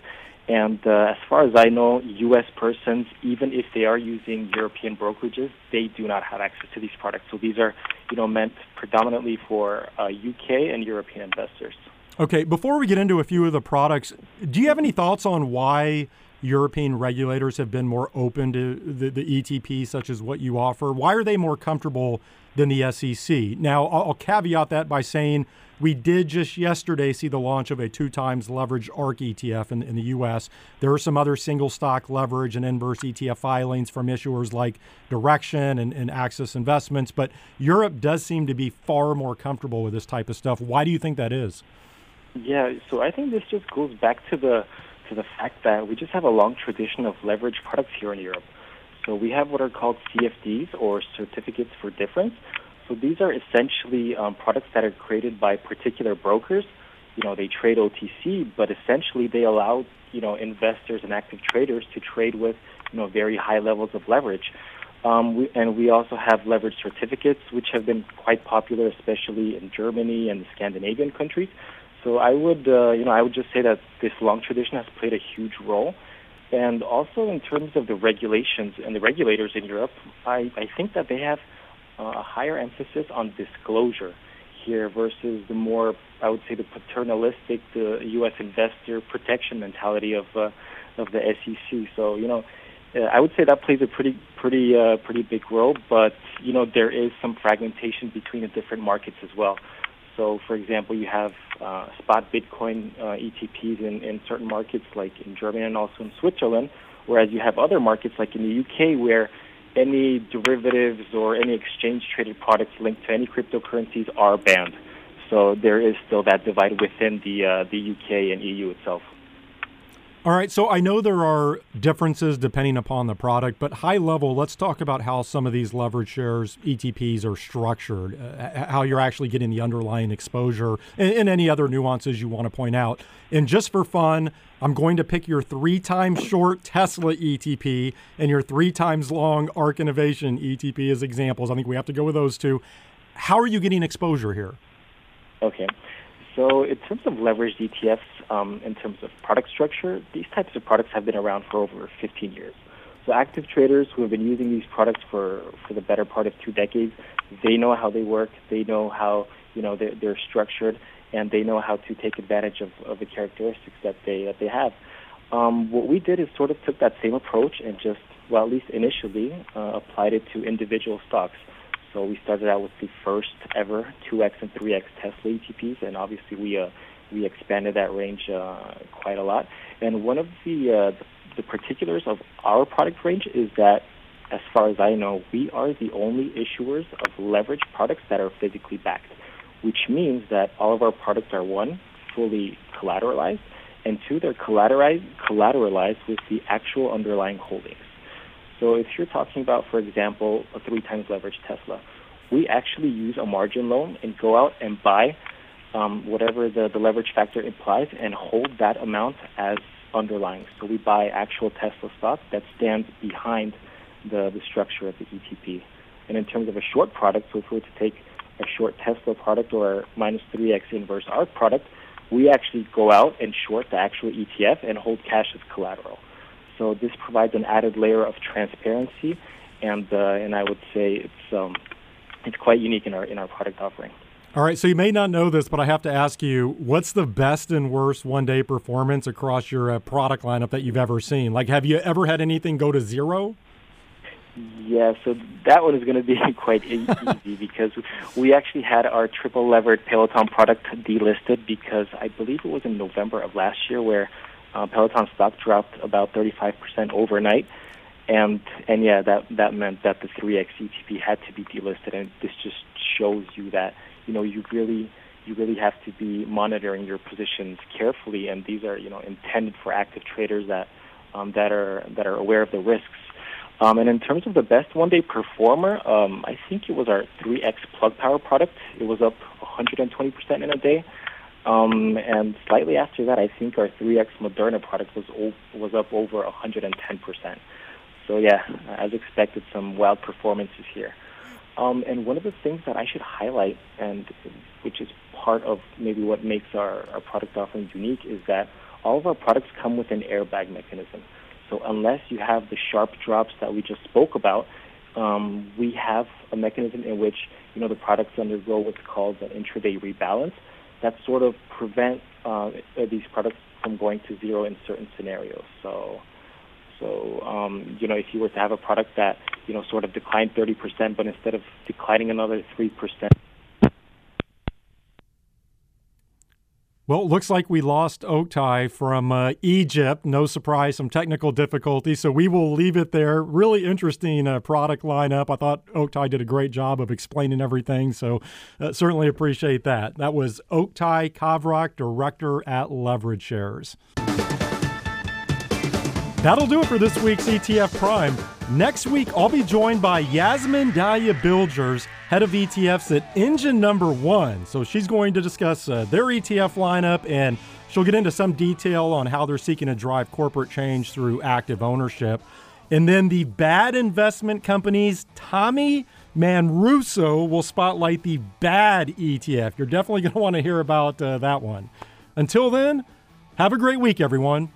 and uh, as far as I know, U.S. persons, even if they are using European brokerages, they do not have access to these products. So these are, you know, meant predominantly for uh, UK and European investors. Okay, before we get into a few of the products, do you have any thoughts on why European regulators have been more open to the, the ETP, such as what you offer? Why are they more comfortable than the SEC? Now, I'll, I'll caveat that by saying we did just yesterday see the launch of a two times leveraged ARK ETF in, in the U.S. There are some other single stock leverage and inverse ETF filings from issuers like Direxion and, and AXS Investments, but Europe does seem to be far more comfortable with this type of stuff. Why do you think that is? Yeah, so I think this just goes back to the to the fact that we just have a long tradition of leverage products here in Europe. So we have what are called CFDs or certificates for difference, so these are essentially um, products that are created by particular brokers. You know, they trade OTC, but essentially they allow you know investors and active traders to trade with you know very high levels of leverage. Um, we, and we also have leverage certificates, which have been quite popular, especially in Germany and the Scandinavian countries. So I would, uh, you know, I would just say that this long tradition has played a huge role. And also in terms of the regulations and the regulators in Europe, I, I think that they have a higher emphasis on disclosure here versus the more, I would say, the paternalistic, the U.S. investor protection mentality of uh, of the SEC. So you know, uh, I would say that plays a pretty pretty uh, pretty big role. But you know, there is some fragmentation between the different markets as well. So, for example, you have uh, spot Bitcoin uh, ETPs in, in certain markets like in Germany and also in Switzerland, whereas you have other markets like in the UK where any derivatives or any exchange traded products linked to any cryptocurrencies are banned. So there is still that divide within the uh, the UK and EU itself. All right, so I know there are differences depending upon the product, but high level, let's talk about how some of these leverage shares, ETPs, are structured, uh, how you're actually getting the underlying exposure, and, and, any other nuances you want to point out. And just for fun, I'm going to pick your three times short Tesla ETP and your three times long ARK Innovation ETP as examples. I think we have to go with those two. How are you getting exposure here? Okay. So, in terms of leveraged ETFs, um, in terms of product structure, these types of products have been around for over 15 years. So, active traders who have been using these products for, for the better part of two decades, they know how they work, they know how you know they're, they're structured, and they know how to take advantage of, of the characteristics that they that they have. Um, what we did is sort of took that same approach and just, well, at least initially, uh, applied it to individual stocks. So we started out with the first ever 2x and 3x Tesla ETPs, and obviously we uh, we expanded that range uh, quite a lot. And one of the, uh, the particulars of our product range is that, as far as I know, we are the only issuers of leverage products that are physically backed, which means that all of our products are one fully collateralized, and two they're collateralized collateralized with the actual underlying holdings. So if you're talking about, for example, a three times leveraged Tesla, we actually use a margin loan and go out and buy um, whatever the, the leverage factor implies and hold that amount as underlying. So we buy actual Tesla stock that stands behind the, the structure of the ETP. And in terms of a short product, so if we were to take a short Tesla product or minus 3x inverse ARK product, we actually go out and short the actual ETF and hold cash as collateral. So this provides an added layer of transparency, and uh, and I would say it's um, it's quite unique in our in our product offering. All right, so you may not know this, but I have to ask you, what's the best and worst one-day performance across your uh, product lineup that you've ever seen? Like, have you ever had anything go to zero? Yeah, so that one is going to be quite easy because we actually had our triple levered Peloton product delisted because I believe it was in November of last year where uh, Peloton stock dropped about 35% overnight, and and yeah, that that meant that the 3x ETP had to be delisted, and this just shows you that you know you really you really have to be monitoring your positions carefully, and these are you know intended for active traders that um, that are that are aware of the risks. Um, and in terms of the best one-day performer, um, I think it was our 3x plug power product. It was up 120% in a day. Um, and slightly after that, I think our 3X Moderna product was o- was up over 110%. So yeah, as expected, some wild performances here. Um, and one of the things that I should highlight, and which is part of maybe what makes our, our product offering unique, is that all of our products come with an airbag mechanism. So unless you have the sharp drops that we just spoke about, um, we have a mechanism in which you know the products undergo what's called an intraday rebalance, that sort of prevent uh, these products from going to zero in certain scenarios. So, so um, you know, if you were to have a product that you know sort of declined 30%, but instead of declining another 3%, Well, it looks like we lost Oktay from uh, Egypt. No surprise, some technical difficulties. So we will leave it there. Really interesting uh, product lineup. I thought Oktay did a great job of explaining everything. So uh, certainly appreciate that. That was Oktay Kavrak, Director at Leverage Shares. That'll do it for this week's ETF Prime. Next week, I'll be joined by Yasmin Dahya Bilgers, head of ETFs at Engine Number One. So she's going to discuss uh, their ETF lineup and she'll get into some detail on how they're seeking to drive corporate change through active ownership. And then the bad investment companies, Tommy Mancuso will spotlight the bad ETF. You're definitely going to want to hear about uh, that one. Until then, have a great week, everyone.